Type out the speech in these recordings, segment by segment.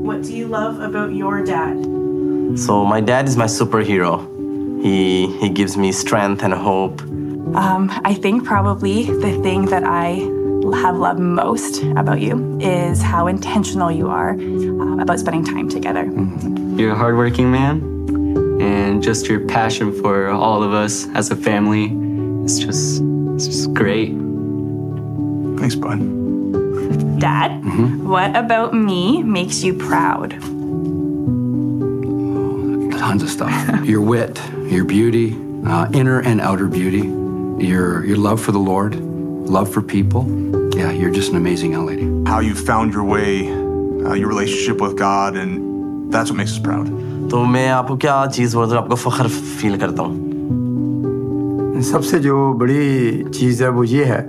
What do you love about your dad? So my dad is my superhero. He he gives me strength and hope. Um, I think probably the thing that I have loved most about you is how intentional you are um, about spending time together. You're a hardworking man, and just your passion for all of us as a family is just it's just great. Thanks, bud. Dad, what about me makes you proud? Tons of stuff. your wit, your beauty, uh, inner and outer beauty, your your love for the Lord, love for people. Yeah, you're just an amazing young lady. How you found your way, uh, your relationship with God, and that's what makes us proud. तो मैं आपको क्या चीज़ बोल आपको फख्र feel करता हूँ सबसे जो बड़ी चीज़ है वो ये है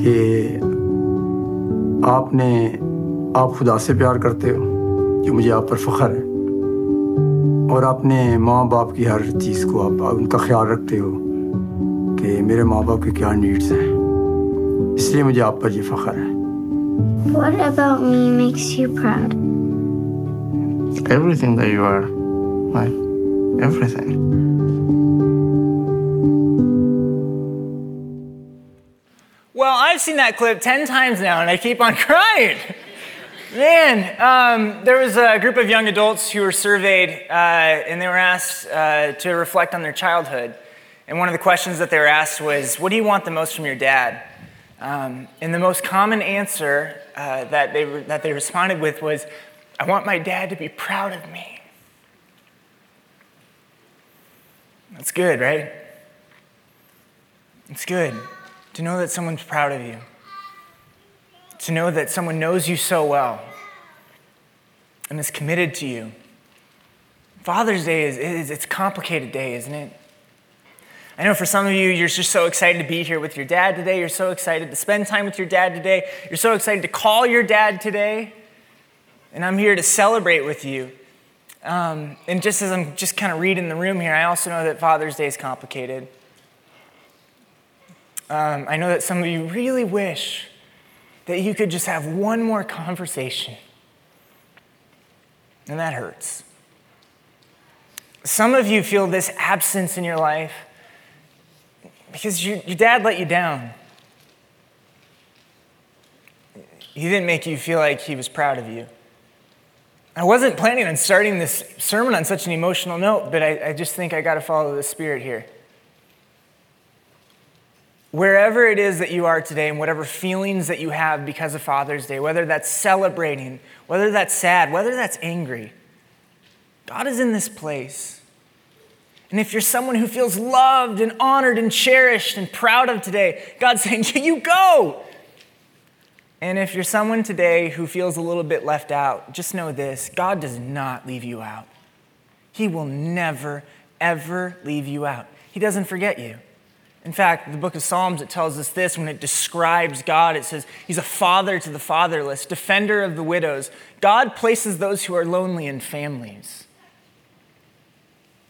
कि آپ نے آپ خدا سے پیار کرتے ہو جو مجھے آپ پر فخر ہے اور آپ نے ماں باپ کی ہر چیز کو آپ ان کا خیال رکھتے ہو کہ میرے ماں باپ کی کیا نیڈس ہیں اس لیے مجھے آپ پر یہ فخر ہے What about me makes you proud? Everything that you are, like everything. I've seen that clip 10 times now and I keep on crying. Man, um, there was a group of young adults who were surveyed uh, and they were asked uh, to reflect on their childhood. And one of the questions that they were asked was, What do you want the most from your dad? Um, and the most common answer uh, that, they, re- that they responded with was, I want my dad to be proud of me. That's good, right? It's good to know that someone's proud of you, to know that someone knows you so well and is committed to you. Father's Day is, is it's a complicated day, isn't it? I know for some of you, you're just so excited to be here with your dad today. You're so excited to spend time with your dad today. You're so excited to call your dad today. And I'm here to celebrate with you. Um, and just as I'm just kind of reading the room here, I also know that Father's Day is complicated. Um, I know that some of you really wish that you could just have one more conversation. And that hurts. Some of you feel this absence in your life because your, your dad let you down. He didn't make you feel like he was proud of you. I wasn't planning on starting this sermon on such an emotional note, but I, I just think I got to follow the Spirit here. Wherever it is that you are today and whatever feelings that you have because of Father's Day, whether that's celebrating, whether that's sad, whether that's angry, God is in this place. And if you're someone who feels loved and honored and cherished and proud of today, God's saying, You go. And if you're someone today who feels a little bit left out, just know this God does not leave you out. He will never, ever leave you out. He doesn't forget you. In fact, the book of Psalms, it tells us this when it describes God. It says, He's a father to the fatherless, defender of the widows. God places those who are lonely in families.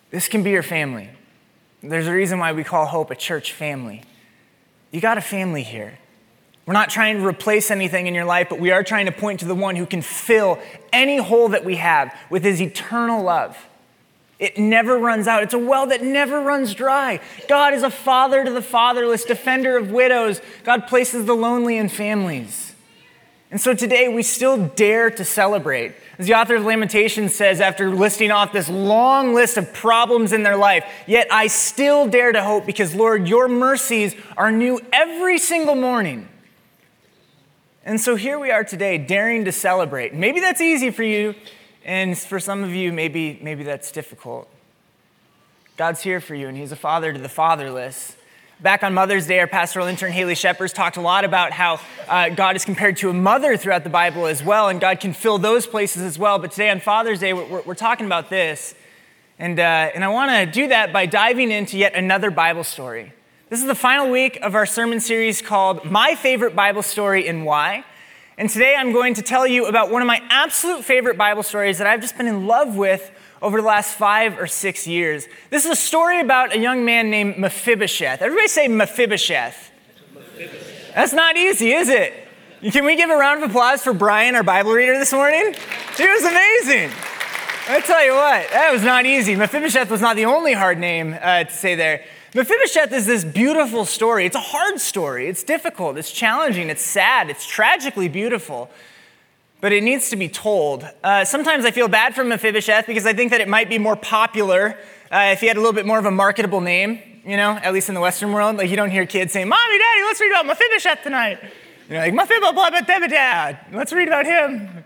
This can be your family. There's a reason why we call Hope a church family. You got a family here. We're not trying to replace anything in your life, but we are trying to point to the one who can fill any hole that we have with his eternal love. It never runs out. It's a well that never runs dry. God is a father to the fatherless, defender of widows. God places the lonely in families. And so today we still dare to celebrate. As the author of Lamentations says, after listing off this long list of problems in their life, yet I still dare to hope because, Lord, your mercies are new every single morning. And so here we are today, daring to celebrate. Maybe that's easy for you, and for some of you, maybe, maybe that's difficult. God's here for you, and He's a father to the fatherless. Back on Mother's Day, our pastoral intern Haley Shepherd talked a lot about how uh, God is compared to a mother throughout the Bible as well, and God can fill those places as well. But today on Father's Day, we're, we're talking about this. And, uh, and I want to do that by diving into yet another Bible story. This is the final week of our sermon series called My Favorite Bible Story and Why. And today I'm going to tell you about one of my absolute favorite Bible stories that I've just been in love with over the last five or six years. This is a story about a young man named Mephibosheth. Everybody say Mephibosheth. Mephibosheth. That's not easy, is it? Can we give a round of applause for Brian, our Bible reader this morning? He was amazing. I tell you what, that was not easy. Mephibosheth was not the only hard name uh, to say there. Mephibosheth is this beautiful story. It's a hard story. It's difficult. It's challenging. It's sad. It's tragically beautiful. But it needs to be told. Uh, sometimes I feel bad for Mephibosheth because I think that it might be more popular uh, if he had a little bit more of a marketable name, you know, at least in the Western world. Like you don't hear kids saying, Mommy, Daddy, let's read about Mephibosheth tonight. You know, like Mephibosheth, let's read about him.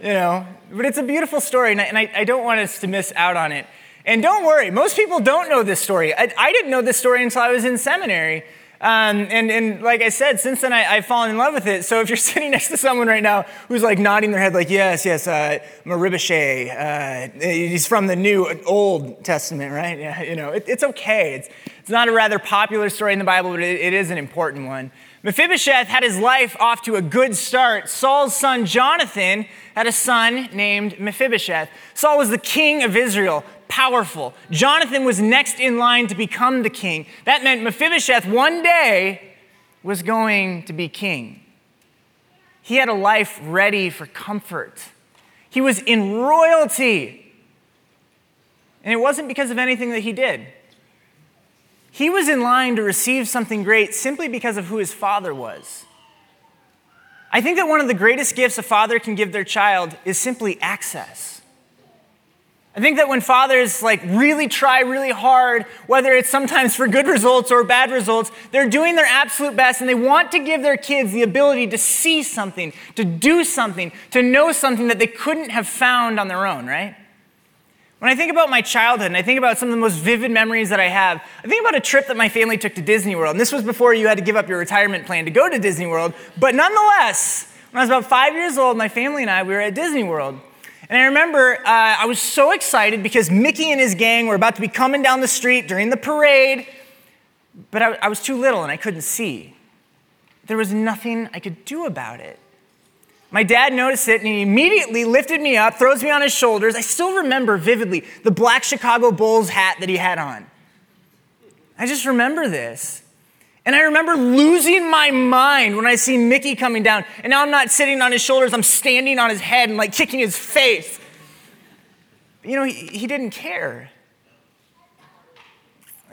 You know, but it's a beautiful story, and I, and I, I don't want us to miss out on it. And don't worry, most people don't know this story. I, I didn't know this story until I was in seminary. Um, and, and like I said, since then I, have fallen in love with it. So if you're sitting next to someone right now who's like nodding their head, like, yes, yes, uh, uh, he's from the New Old Testament, right? Yeah, you know, it, it's okay. It's, it's not a rather popular story in the Bible, but it, it is an important one. Mephibosheth had his life off to a good start. Saul's son Jonathan had a son named Mephibosheth. Saul was the king of Israel, powerful. Jonathan was next in line to become the king. That meant Mephibosheth one day was going to be king. He had a life ready for comfort. He was in royalty. And it wasn't because of anything that he did. He was in line to receive something great simply because of who his father was. I think that one of the greatest gifts a father can give their child is simply access. I think that when fathers like really try really hard, whether it's sometimes for good results or bad results, they're doing their absolute best and they want to give their kids the ability to see something, to do something, to know something that they couldn't have found on their own, right? When I think about my childhood and I think about some of the most vivid memories that I have, I think about a trip that my family took to Disney World. And this was before you had to give up your retirement plan to go to Disney World. But nonetheless, when I was about five years old, my family and I, we were at Disney World. And I remember uh, I was so excited because Mickey and his gang were about to be coming down the street during the parade, but I, I was too little and I couldn't see. There was nothing I could do about it. My dad noticed it and he immediately lifted me up, throws me on his shoulders. I still remember vividly the black Chicago Bulls hat that he had on. I just remember this. And I remember losing my mind when I see Mickey coming down. And now I'm not sitting on his shoulders, I'm standing on his head and like kicking his face. You know, he, he didn't care.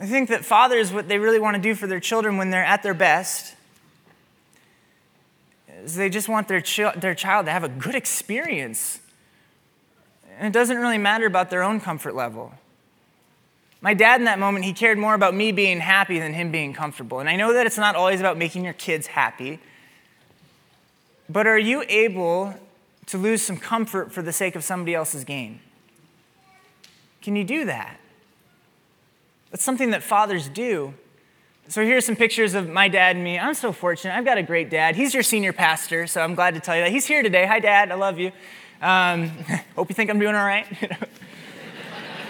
I think that fathers, what they really want to do for their children when they're at their best, is they just want their, chi- their child to have a good experience. And it doesn't really matter about their own comfort level. My dad, in that moment, he cared more about me being happy than him being comfortable. And I know that it's not always about making your kids happy, but are you able to lose some comfort for the sake of somebody else's gain? Can you do that? That's something that fathers do. So here's some pictures of my dad and me. I'm so fortunate. I've got a great dad. He's your senior pastor, so I'm glad to tell you that. He's here today. Hi, Dad. I love you. Um, hope you think I'm doing all right.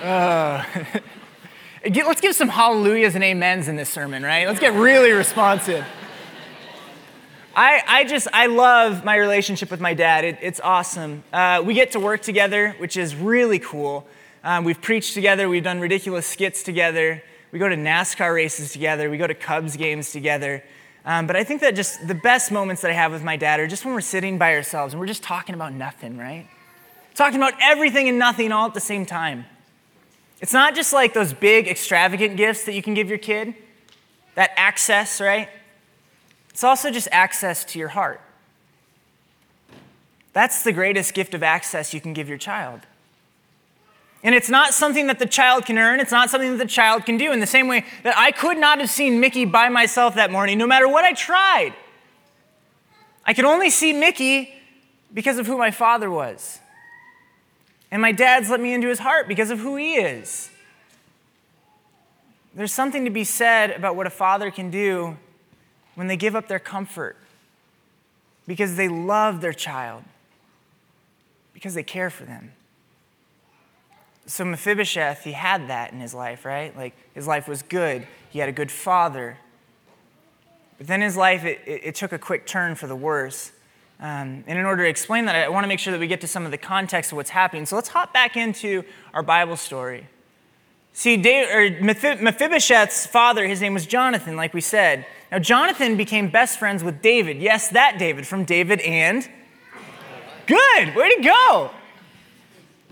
uh, let's give some hallelujahs and amens in this sermon, right? Let's get really responsive. I, I just, I love my relationship with my dad. It, it's awesome. Uh, we get to work together, which is really cool. Um, we've preached together, we've done ridiculous skits together. We go to NASCAR races together. We go to Cubs games together. Um, but I think that just the best moments that I have with my dad are just when we're sitting by ourselves and we're just talking about nothing, right? Talking about everything and nothing all at the same time. It's not just like those big, extravagant gifts that you can give your kid, that access, right? It's also just access to your heart. That's the greatest gift of access you can give your child. And it's not something that the child can earn. It's not something that the child can do. In the same way that I could not have seen Mickey by myself that morning, no matter what I tried. I could only see Mickey because of who my father was. And my dad's let me into his heart because of who he is. There's something to be said about what a father can do when they give up their comfort because they love their child, because they care for them so Mephibosheth, he had that in his life, right? Like his life was good. He had a good father. But then his life, it, it, took a quick turn for the worse. Um, and in order to explain that, I want to make sure that we get to some of the context of what's happening. So let's hop back into our Bible story. See, David, Mephibosheth's father, his name was Jonathan, like we said. Now, Jonathan became best friends with David. Yes, that David from David and. Good, way to go.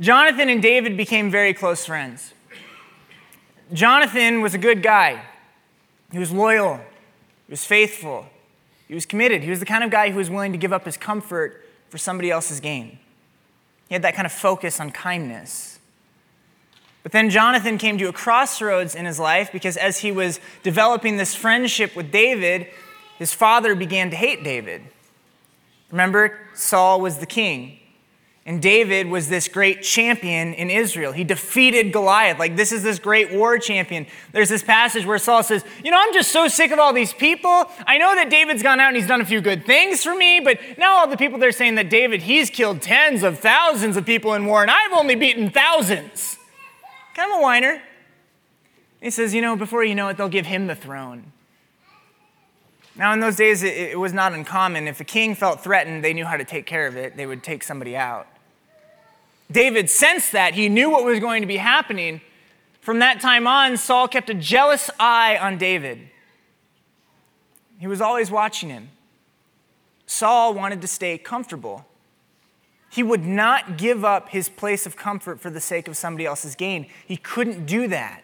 Jonathan and David became very close friends. Jonathan was a good guy. He was loyal, he was faithful, he was committed. He was the kind of guy who was willing to give up his comfort for somebody else's gain. He had that kind of focus on kindness. But then Jonathan came to a crossroads in his life because as he was developing this friendship with David, his father began to hate David. Remember, Saul was the king. And David was this great champion in Israel. He defeated Goliath. Like, this is this great war champion. There's this passage where Saul says, You know, I'm just so sick of all these people. I know that David's gone out and he's done a few good things for me, but now all the people they're saying that David, he's killed tens of thousands of people in war, and I've only beaten thousands. Kind of a whiner. He says, You know, before you know it, they'll give him the throne. Now, in those days, it, it was not uncommon. If a king felt threatened, they knew how to take care of it. They would take somebody out. David sensed that. He knew what was going to be happening. From that time on, Saul kept a jealous eye on David. He was always watching him. Saul wanted to stay comfortable. He would not give up his place of comfort for the sake of somebody else's gain. He couldn't do that.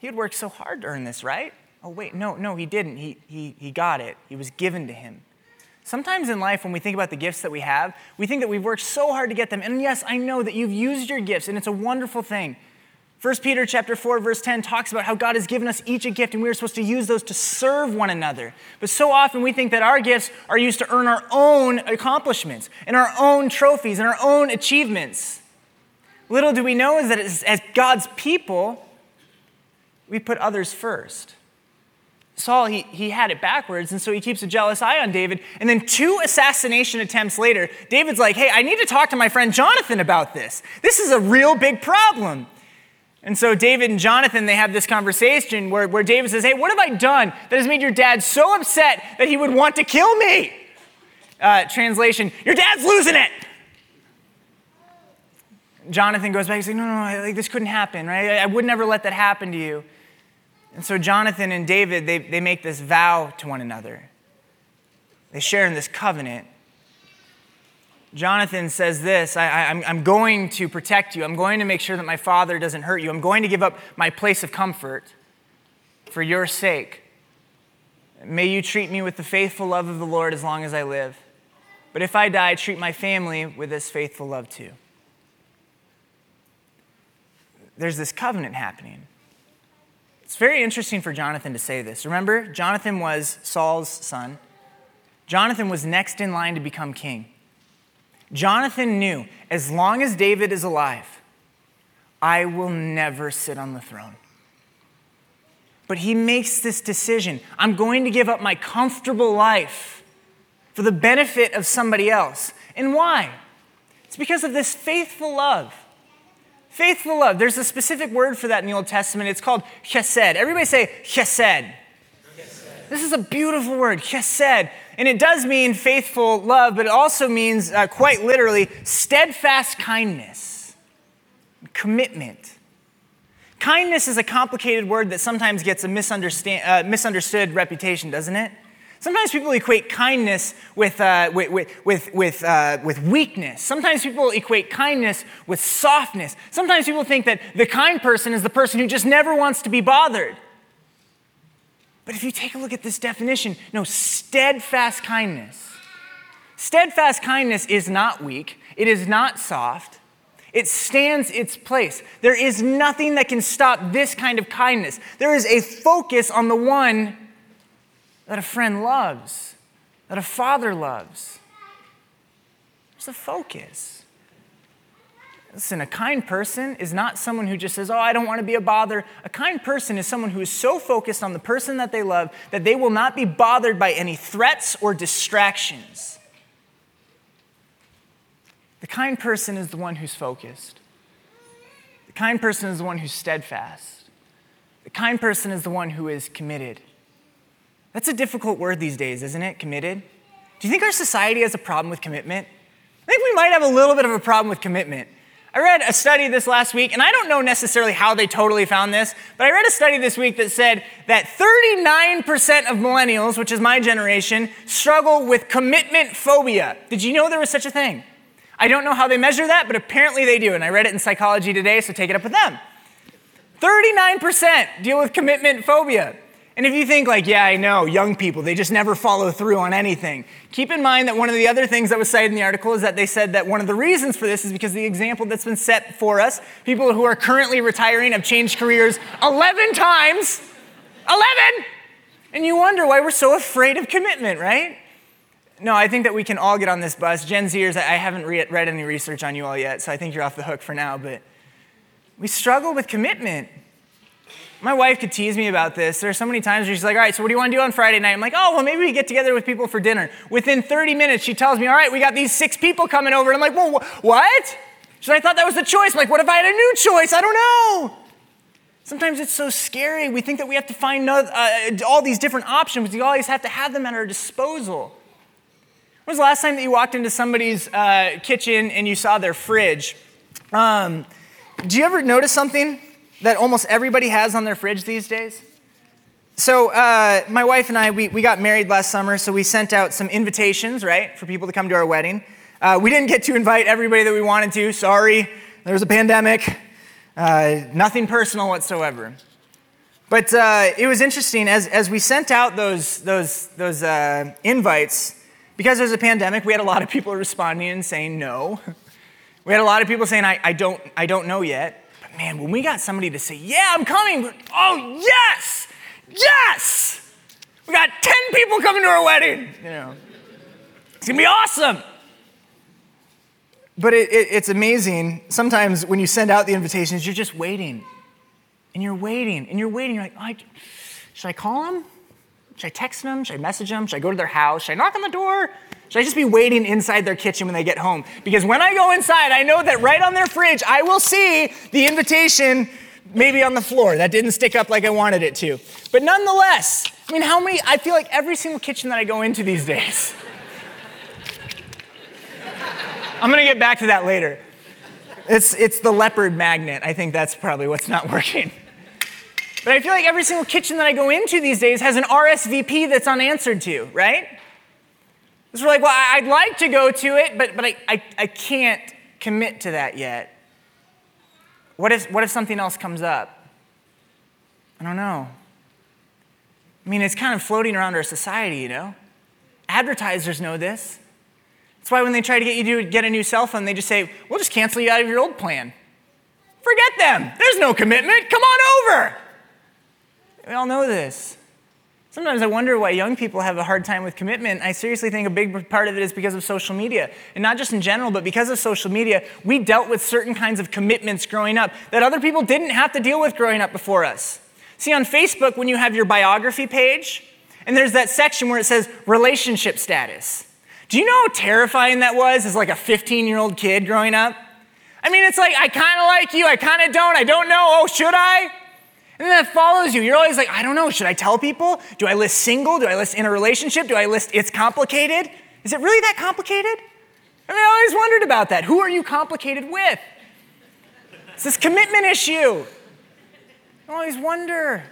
He had worked so hard to earn this, right? Oh, wait, no, no, he didn't. He, he, he got it. It was given to him. Sometimes in life, when we think about the gifts that we have, we think that we've worked so hard to get them. And yes, I know that you've used your gifts, and it's a wonderful thing. 1 Peter chapter 4, verse 10 talks about how God has given us each a gift, and we're supposed to use those to serve one another. But so often we think that our gifts are used to earn our own accomplishments and our own trophies and our own achievements. Little do we know is that as God's people, we put others first. Saul, he, he had it backwards, and so he keeps a jealous eye on David. And then, two assassination attempts later, David's like, hey, I need to talk to my friend Jonathan about this. This is a real big problem. And so, David and Jonathan, they have this conversation where, where David says, hey, what have I done that has made your dad so upset that he would want to kill me? Uh, translation, your dad's losing it. Jonathan goes back, he's like, no, no, no, like, this couldn't happen, right? I would never let that happen to you. And so Jonathan and David, they, they make this vow to one another. They share in this covenant. Jonathan says this I, am I'm going to protect you. I'm going to make sure that my father doesn't hurt you. I'm going to give up my place of comfort for your sake. May you treat me with the faithful love of the Lord as long as I live. But if I die, treat my family with this faithful love too. There's this covenant happening. It's very interesting for Jonathan to say this. Remember, Jonathan was Saul's son. Jonathan was next in line to become king. Jonathan knew as long as David is alive, I will never sit on the throne. But he makes this decision I'm going to give up my comfortable life for the benefit of somebody else. And why? It's because of this faithful love. Faithful love. There's a specific word for that in the Old Testament. It's called chesed. Everybody say chesed. chesed. This is a beautiful word, chesed. And it does mean faithful love, but it also means, uh, quite literally, steadfast kindness, commitment. Kindness is a complicated word that sometimes gets a uh, misunderstood reputation, doesn't it? Sometimes people equate kindness with, uh, with, with, with, uh, with weakness. Sometimes people equate kindness with softness. Sometimes people think that the kind person is the person who just never wants to be bothered. But if you take a look at this definition, no, steadfast kindness. Steadfast kindness is not weak, it is not soft. It stands its place. There is nothing that can stop this kind of kindness. There is a focus on the one that a friend loves, that a father loves. Where's the focus? Listen, a kind person is not someone who just says, Oh, I don't want to be a bother. A kind person is someone who is so focused on the person that they love that they will not be bothered by any threats or distractions. The kind person is the one who's focused. The kind person is the one who's steadfast. The kind person is the one who is committed. That's a difficult word these days, isn't it? Committed. Do you think our society has a problem with commitment? I think we might have a little bit of a problem with commitment. I read a study this last week, and I don't know necessarily how they totally found this, but I read a study this week that said that 39% of millennials, which is my generation, struggle with commitment phobia. Did you know there was such a thing? I don't know how they measure that, but apparently they do, and I read it in Psychology Today, so take it up with them. 39% deal with commitment phobia. And if you think, like, yeah, I know, young people, they just never follow through on anything, keep in mind that one of the other things that was cited in the article is that they said that one of the reasons for this is because the example that's been set for us, people who are currently retiring have changed careers 11 times. 11! And you wonder why we're so afraid of commitment, right? No, I think that we can all get on this bus. Gen Zers, I haven't read any research on you all yet, so I think you're off the hook for now, but we struggle with commitment. My wife could tease me about this. There are so many times where she's like, All right, so what do you want to do on Friday night? I'm like, Oh, well, maybe we get together with people for dinner. Within 30 minutes, she tells me, All right, we got these six people coming over. And I'm like, Well, wh- what? She's like, I thought that was the choice. I'm like, What if I had a new choice? I don't know. Sometimes it's so scary. We think that we have to find uh, all these different options. We always have to have them at our disposal. When was the last time that you walked into somebody's uh, kitchen and you saw their fridge? Um, do you ever notice something? That almost everybody has on their fridge these days? So, uh, my wife and I, we, we got married last summer, so we sent out some invitations, right, for people to come to our wedding. Uh, we didn't get to invite everybody that we wanted to. Sorry, there was a pandemic. Uh, nothing personal whatsoever. But uh, it was interesting as, as we sent out those, those, those uh, invites, because there's a pandemic, we had a lot of people responding and saying no. We had a lot of people saying, I, I, don't, I don't know yet man, when we got somebody to say, yeah, I'm coming, oh, yes, yes, we got 10 people coming to our wedding, you know, it's gonna be awesome. But it, it, it's amazing. Sometimes when you send out the invitations, you're just waiting. And you're waiting, and you're waiting. You're like, oh, should I call them? Should I text them? Should I message them? Should I go to their house? Should I knock on the door? Should I just be waiting inside their kitchen when they get home? Because when I go inside, I know that right on their fridge, I will see the invitation maybe on the floor. That didn't stick up like I wanted it to. But nonetheless, I mean, how many, I feel like every single kitchen that I go into these days. I'm gonna get back to that later. It's, it's the leopard magnet. I think that's probably what's not working. But I feel like every single kitchen that I go into these days has an RSVP that's unanswered to, right? It's like, well, I'd like to go to it, but, but I, I, I can't commit to that yet. What if, what if something else comes up? I don't know. I mean, it's kind of floating around our society, you know? Advertisers know this. That's why when they try to get you to get a new cell phone, they just say, we'll just cancel you out of your old plan. Forget them. There's no commitment. Come on over. We all know this. Sometimes I wonder why young people have a hard time with commitment. I seriously think a big part of it is because of social media. And not just in general, but because of social media, we dealt with certain kinds of commitments growing up that other people didn't have to deal with growing up before us. See, on Facebook, when you have your biography page, and there's that section where it says relationship status. Do you know how terrifying that was as like a 15 year old kid growing up? I mean, it's like, I kind of like you, I kind of don't, I don't know, oh, should I? And then that follows you. You're always like, I don't know, should I tell people? Do I list single? Do I list in a relationship? Do I list it's complicated? Is it really that complicated? I mean, I always wondered about that. Who are you complicated with? It's this commitment issue. I always wonder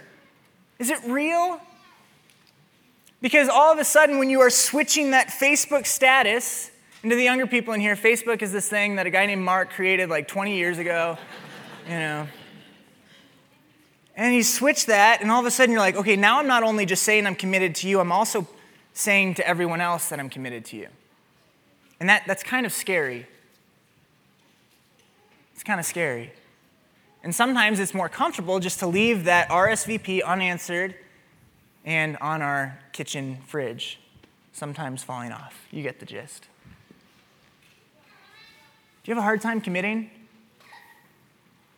is it real? Because all of a sudden, when you are switching that Facebook status, into the younger people in here, Facebook is this thing that a guy named Mark created like 20 years ago. You know, and you switch that, and all of a sudden you're like, okay, now I'm not only just saying I'm committed to you, I'm also saying to everyone else that I'm committed to you. And that, that's kind of scary. It's kind of scary. And sometimes it's more comfortable just to leave that RSVP unanswered and on our kitchen fridge, sometimes falling off. You get the gist. Do you have a hard time committing?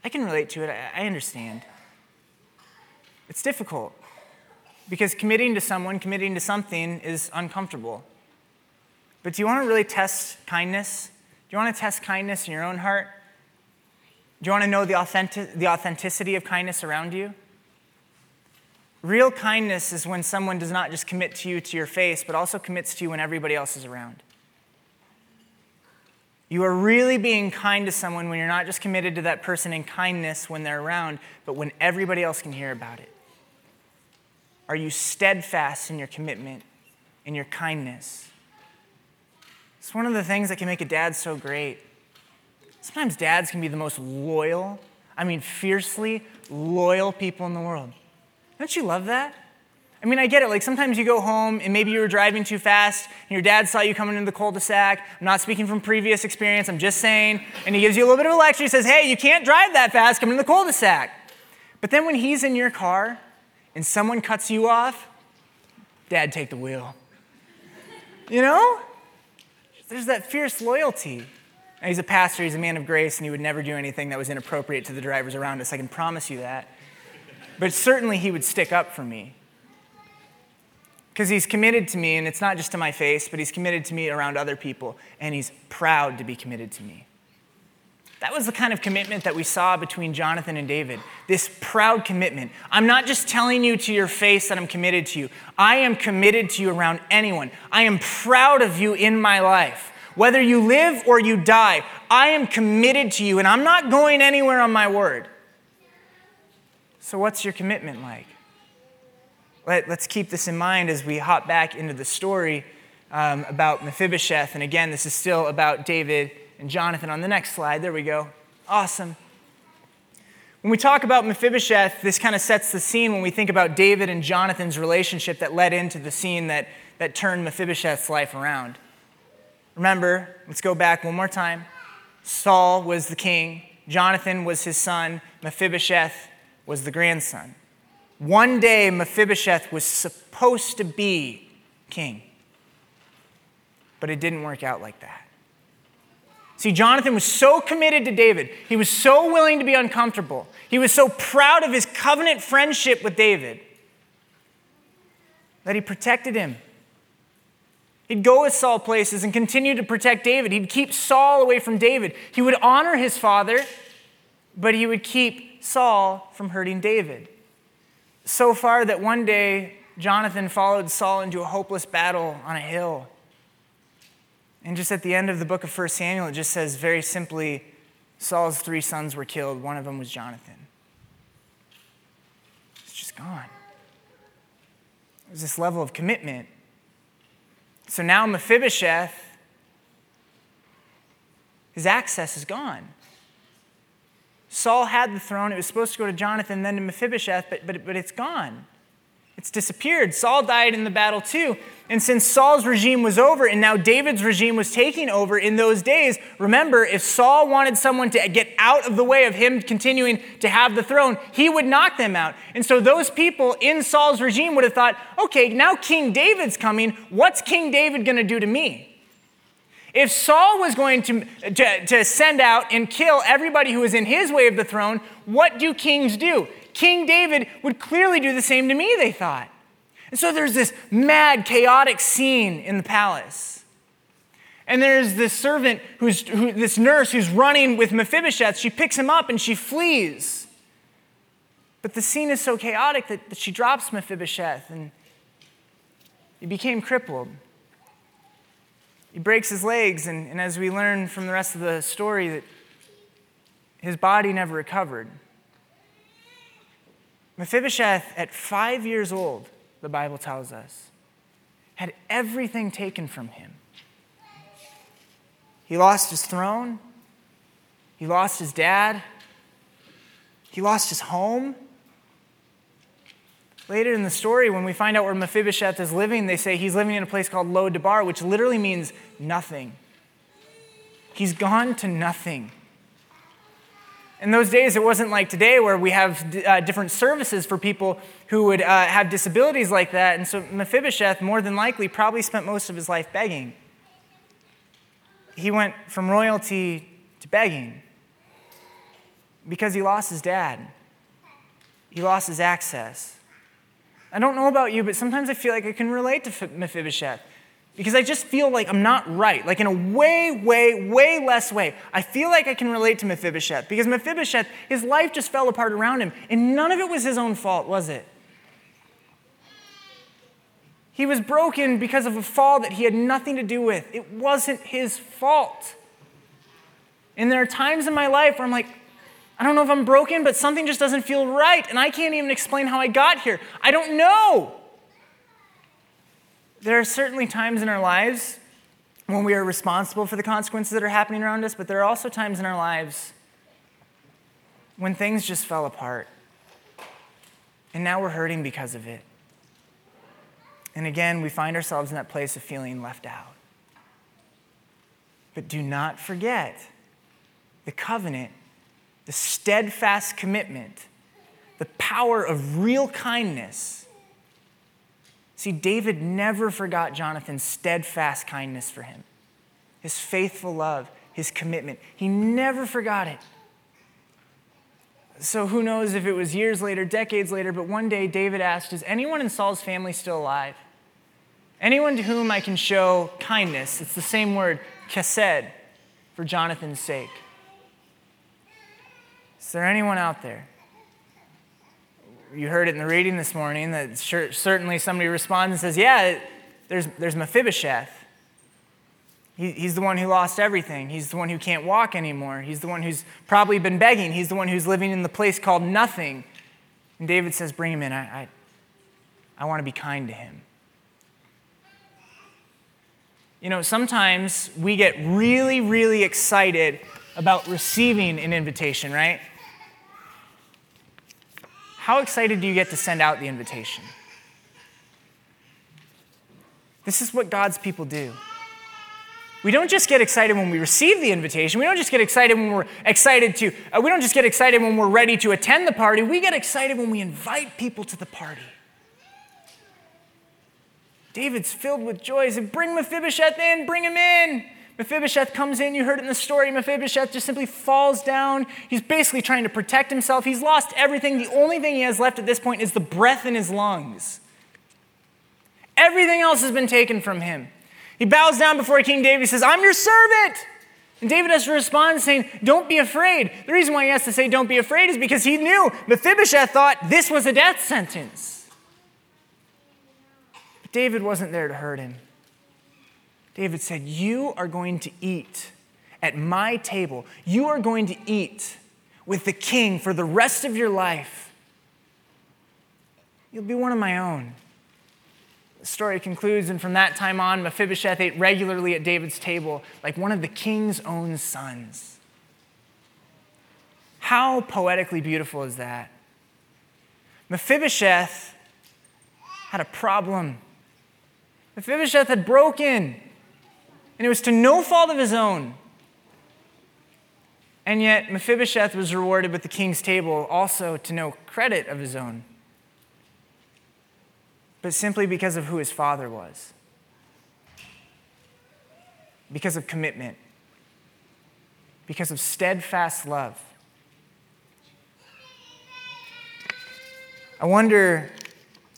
I can relate to it, I understand. It's difficult because committing to someone, committing to something is uncomfortable. But do you want to really test kindness? Do you want to test kindness in your own heart? Do you want to know the, authentic, the authenticity of kindness around you? Real kindness is when someone does not just commit to you to your face, but also commits to you when everybody else is around. You are really being kind to someone when you're not just committed to that person in kindness when they're around, but when everybody else can hear about it. Are you steadfast in your commitment, in your kindness? It's one of the things that can make a dad so great. Sometimes dads can be the most loyal, I mean, fiercely loyal people in the world. Don't you love that? I mean, I get it. Like sometimes you go home and maybe you were driving too fast and your dad saw you coming into the cul-de-sac. I'm not speaking from previous experience, I'm just saying. And he gives you a little bit of a lecture. He says, hey, you can't drive that fast coming in the cul-de-sac. But then when he's in your car and someone cuts you off, dad, take the wheel. You know? There's that fierce loyalty. And he's a pastor, he's a man of grace, and he would never do anything that was inappropriate to the drivers around us. I can promise you that. But certainly he would stick up for me because he's committed to me, and it's not just to my face, but he's committed to me around other people, and he's proud to be committed to me. That was the kind of commitment that we saw between Jonathan and David. This proud commitment. I'm not just telling you to your face that I'm committed to you, I am committed to you around anyone. I am proud of you in my life. Whether you live or you die, I am committed to you, and I'm not going anywhere on my word. So, what's your commitment like? Let, us keep this in mind as we hop back into the story um, about Mephibosheth. And again, this is still about David and Jonathan. On the next slide, there we go. Awesome. When we talk about Mephibosheth, this kind of sets the scene when we think about David and Jonathan's relationship that led into the scene that, that turned Mephibosheth's life around. Remember, let's go back one more time. Saul was the king, Jonathan was his son, Mephibosheth was the grandson. One day, Mephibosheth was supposed to be king, but it didn't work out like that. See, Jonathan was so committed to David. He was so willing to be uncomfortable. He was so proud of his covenant friendship with David that he protected him. He'd go with Saul places and continue to protect David. He'd keep Saul away from David. He would honor his father, but he would keep Saul from hurting David so far that one day Jonathan followed Saul into a hopeless battle on a hill. And just at the end of the book of 1 Samuel, it just says very simply Saul's three sons were killed. One of them was Jonathan. It's just gone. There's this level of commitment. So now Mephibosheth, his access is gone. Saul had the throne. It was supposed to go to Jonathan, then to Mephibosheth, but, but, but it's gone. It's disappeared. Saul died in the battle too. And since Saul's regime was over and now David's regime was taking over in those days, remember, if Saul wanted someone to get out of the way of him continuing to have the throne, he would knock them out. And so those people in Saul's regime would have thought, okay, now King David's coming. What's King David going to do to me? If Saul was going to, to, to send out and kill everybody who was in his way of the throne, what do kings do? King David would clearly do the same to me, they thought. And so there's this mad, chaotic scene in the palace. And there's this servant who's who, this nurse who's running with Mephibosheth. She picks him up and she flees. But the scene is so chaotic that, that she drops Mephibosheth and he became crippled he breaks his legs, and, and as we learn from the rest of the story, that his body never recovered. Mephibosheth, at five years old, the Bible tells us, had everything taken from him. He lost his throne, he lost his dad, he lost his home, Later in the story, when we find out where Mephibosheth is living, they say he's living in a place called Lo Debar, which literally means nothing. He's gone to nothing. In those days, it wasn't like today where we have uh, different services for people who would uh, have disabilities like that. And so Mephibosheth, more than likely, probably spent most of his life begging. He went from royalty to begging because he lost his dad, he lost his access. I don't know about you, but sometimes I feel like I can relate to Mephibosheth because I just feel like I'm not right. Like in a way, way, way less way. I feel like I can relate to Mephibosheth because Mephibosheth, his life just fell apart around him, and none of it was his own fault, was it? He was broken because of a fall that he had nothing to do with. It wasn't his fault. And there are times in my life where I'm like, I don't know if I'm broken, but something just doesn't feel right, and I can't even explain how I got here. I don't know. There are certainly times in our lives when we are responsible for the consequences that are happening around us, but there are also times in our lives when things just fell apart. And now we're hurting because of it. And again, we find ourselves in that place of feeling left out. But do not forget the covenant, the steadfast commitment, the power of real kindness. See, David never forgot Jonathan's steadfast kindness for him, his faithful love, his commitment. He never forgot it. So who knows if it was years later, decades later, but one day David asked, Is anyone in Saul's family still alive? Anyone to whom I can show kindness. It's the same word, chesed, for Jonathan's sake. Is there anyone out there? You heard it in the reading this morning that certainly somebody responds and says, Yeah, there's, there's Mephibosheth. He, he's the one who lost everything. He's the one who can't walk anymore. He's the one who's probably been begging. He's the one who's living in the place called nothing. And David says, Bring him in. I, I, I want to be kind to him. You know, sometimes we get really, really excited about receiving an invitation, right? How excited do you get to send out the invitation? This is what God's people do. We don't just get excited when we receive the invitation. We don't just get excited when we're excited to, uh, we don't just get excited when we're ready to attend the party. We get excited when we invite people to the party. David's filled with joy. He said, Bring Mephibosheth in, bring him in. Mephibosheth comes in, you heard it in the story. Mephibosheth just simply falls down. He's basically trying to protect himself. He's lost everything. The only thing he has left at this point is the breath in his lungs. Everything else has been taken from him. He bows down before King David. He says, I'm your servant. And David has to respond saying, Don't be afraid. The reason why he has to say, Don't be afraid is because he knew Mephibosheth thought this was a death sentence. But David wasn't there to hurt him. David said, You are going to eat at my table. You are going to eat with the king for the rest of your life. You'll be one of my own. The story concludes, and from that time on, Mephibosheth ate regularly at David's table like one of the king's own sons. How poetically beautiful is that? Mephibosheth had a problem. Mephibosheth had broken, and it was to no fault of his own. And yet, Mephibosheth was rewarded with the king's table also to no credit of his own but simply because of who his father was, because of commitment, because of steadfast love. I wonder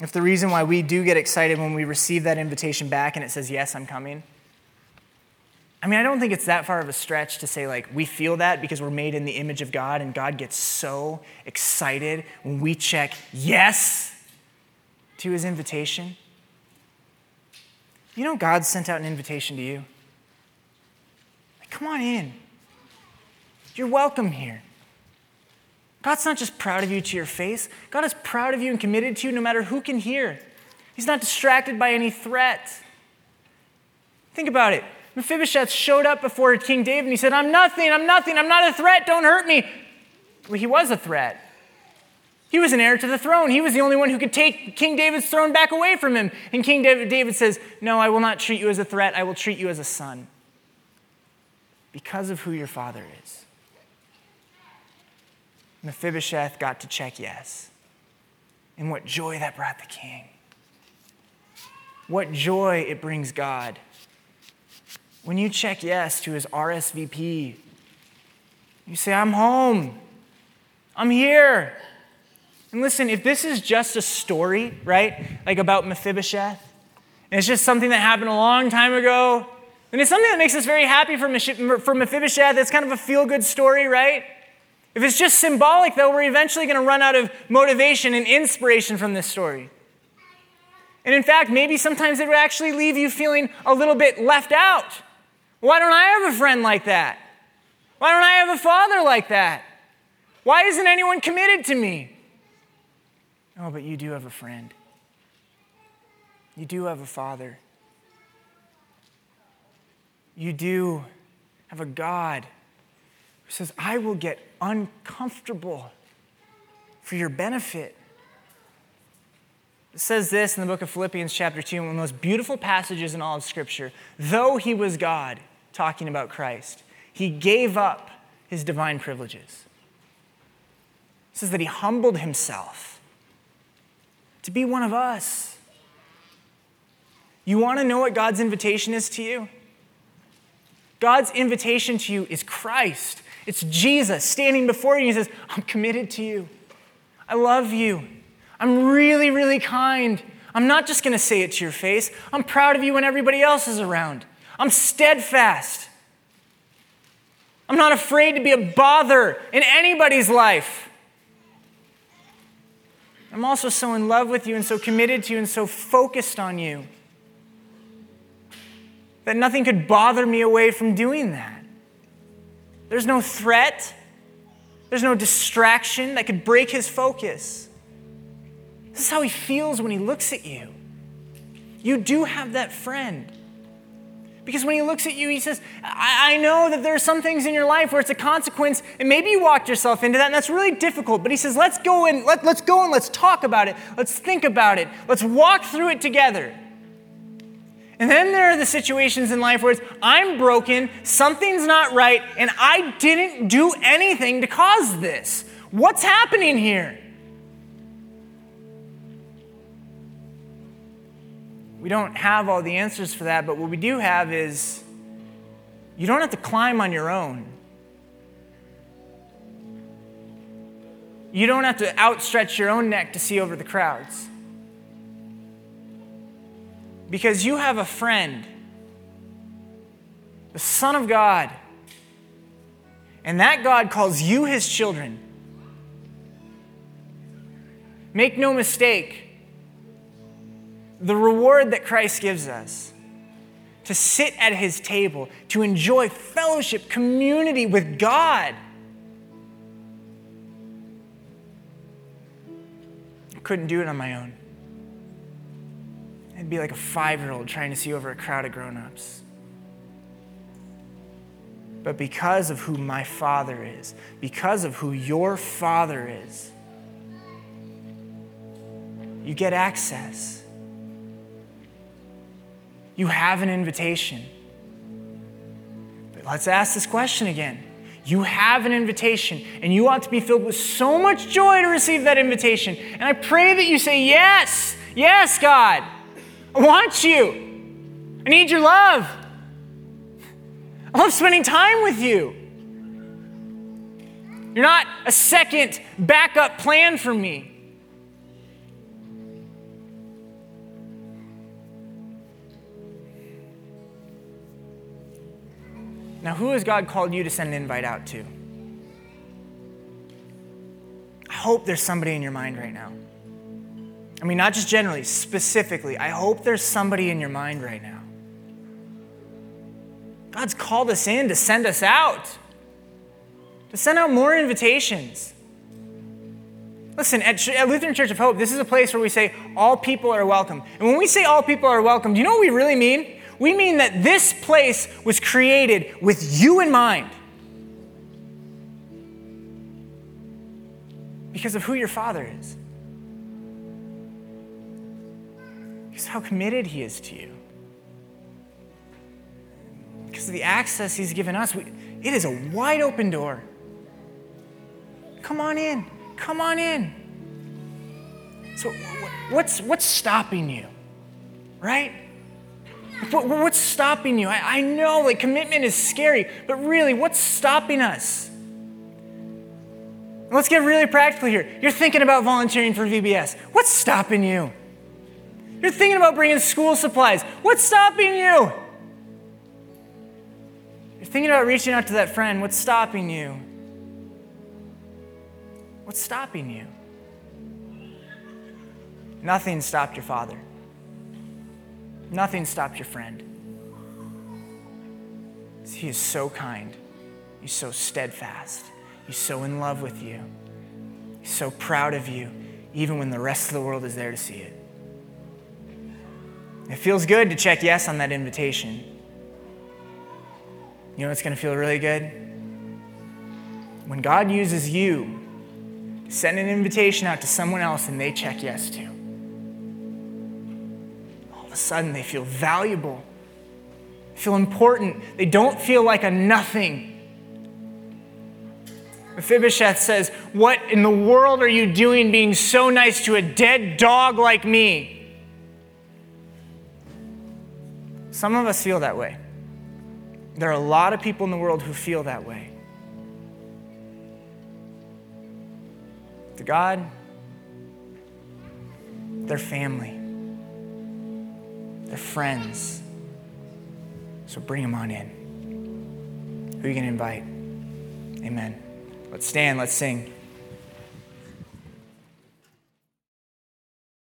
if the reason why we do get excited when we receive that invitation back and it says, Yes, I'm coming. I mean, I don't think it's that far of a stretch to say, like, we feel that because we're made in the image of God and God gets so excited when we check yes to his invitation? You know, God sent out an invitation to you. Like, come on in. You're welcome here. God's not just proud of you to your face, God is proud of you and committed to you no matter who can hear. He's not distracted by any threat. Think about it. Mephibosheth showed up before King David and he said, I'm nothing, I'm nothing, I'm not a threat, don't hurt me. Well, he was a threat. He was an heir to the throne. He was the only one who could take King David's throne back away from him. And King David, David says, No, I will not treat you as a threat. I will treat you as a son because of who your father is. Mephibosheth got to check yes. And what joy that brought the king. What joy it brings God. When you check yes to his RSVP, you say, I'm home. I'm here. And listen, if this is just a story, right, like about Mephibosheth, and it's just something that happened a long time ago, then it's something that makes us very happy for, Mephibosheth. It's kind of a feel good story, right? If it's just symbolic, though, we're eventually going to run out of motivation and inspiration from this story. And in fact, maybe sometimes it would actually leave you feeling a little bit left out. Why don't I have a friend like that? Why don't I have a father like that? Why isn't anyone committed to me? Oh, but you do have a friend. You do have a father. You do have a God who says, I will get uncomfortable for your benefit. It says this in the book of Philippians, chapter 2, one of the most beautiful passages in all of Scripture. Though he was God, talking about Christ, he gave up his divine privileges. It says that he humbled himself to be one of us. You want to know what God's invitation is to you? God's invitation to you is Christ. It's Jesus standing before you. He says, I'm committed to you. I love you. I'm really, really kind. I'm not just going to say it to your face. I'm proud of you when everybody else is around. I'm steadfast. I'm not afraid to be a bother in anybody's life. I'm also so in love with you and so committed to you and so focused on you that nothing could bother me away from doing that. There's no threat, there's no distraction that could break his focus. This is how he feels when he looks at you. You do have that friend. Because when he looks at you, he says, I, I, know that there are some things in your life where it's a consequence, and maybe you walked yourself into that, and that's really difficult. But he says, let's go and let, let's go and let's talk about it. Let's think about it. Let's walk through it together. And then there are the situations in life where it's, I'm broken, something's not right, and I didn't do anything to cause this. What's happening here? We don't have all the answers for that, but what we do have is you don't have to climb on your own. You don't have to outstretch your own neck to see over the crowds because you have a friend, the Son of God, and that God calls you his children. Make no mistake, the reward that Christ gives us to sit at his table, to enjoy fellowship, community with God. I couldn't do it on my own. It'd be like a five year old trying to see over a crowd of grown ups. But because of who my father is, because of who your father is, you get access. You have an invitation. But let's ask this question again. You have an invitation, and you ought to be filled with so much joy to receive that invitation. And I pray that you say, Yes, yes, God. I want you. I need your love. I love spending time with you. You're not a second backup plan for me. Now, who has God called you to send an invite out to? I hope there's somebody in your mind right now. I mean, not just generally, specifically. I hope there's somebody in your mind right now. God's called us in to send us out, to send out more invitations. Listen, at, at, Lutheran Church of Hope, this is a place where we say all people are welcome. And when we say all people are welcome, do you know what we really mean? We mean that this place was created with you in mind. Because of who your father is. Because how committed He is to you. Because of the access He's given us, we, it is a wide open door. Come on in. Come on in. So, what's, what's stopping you? Right? What's stopping you? I, I know like commitment is scary, but really, what's stopping us? Let's get really practical here. You're thinking about volunteering for VBS. What's stopping you? You're thinking about bringing school supplies. What's stopping you? You're thinking about reaching out to that friend. What's stopping you? What's stopping you? Nothing stopped your father. Nothing stopped your friend. He is so kind. He's so steadfast. He's so in love with you. He's so proud of you, even when the rest of the world is there to see it. It feels good to check yes on that invitation. You know what's going to feel really good? When God uses you send an invitation out to someone else and they check yes to. Of a sudden, they feel valuable, feel important, they don't feel like a nothing. Mephibosheth says, What in the world are you doing being so nice to a dead dog like me? Some of us feel that way. There are a lot of people in the world who feel that way. To God, they're family, they're friends. So bring them on in. Who are you going to invite? Amen. Let's stand, let's sing.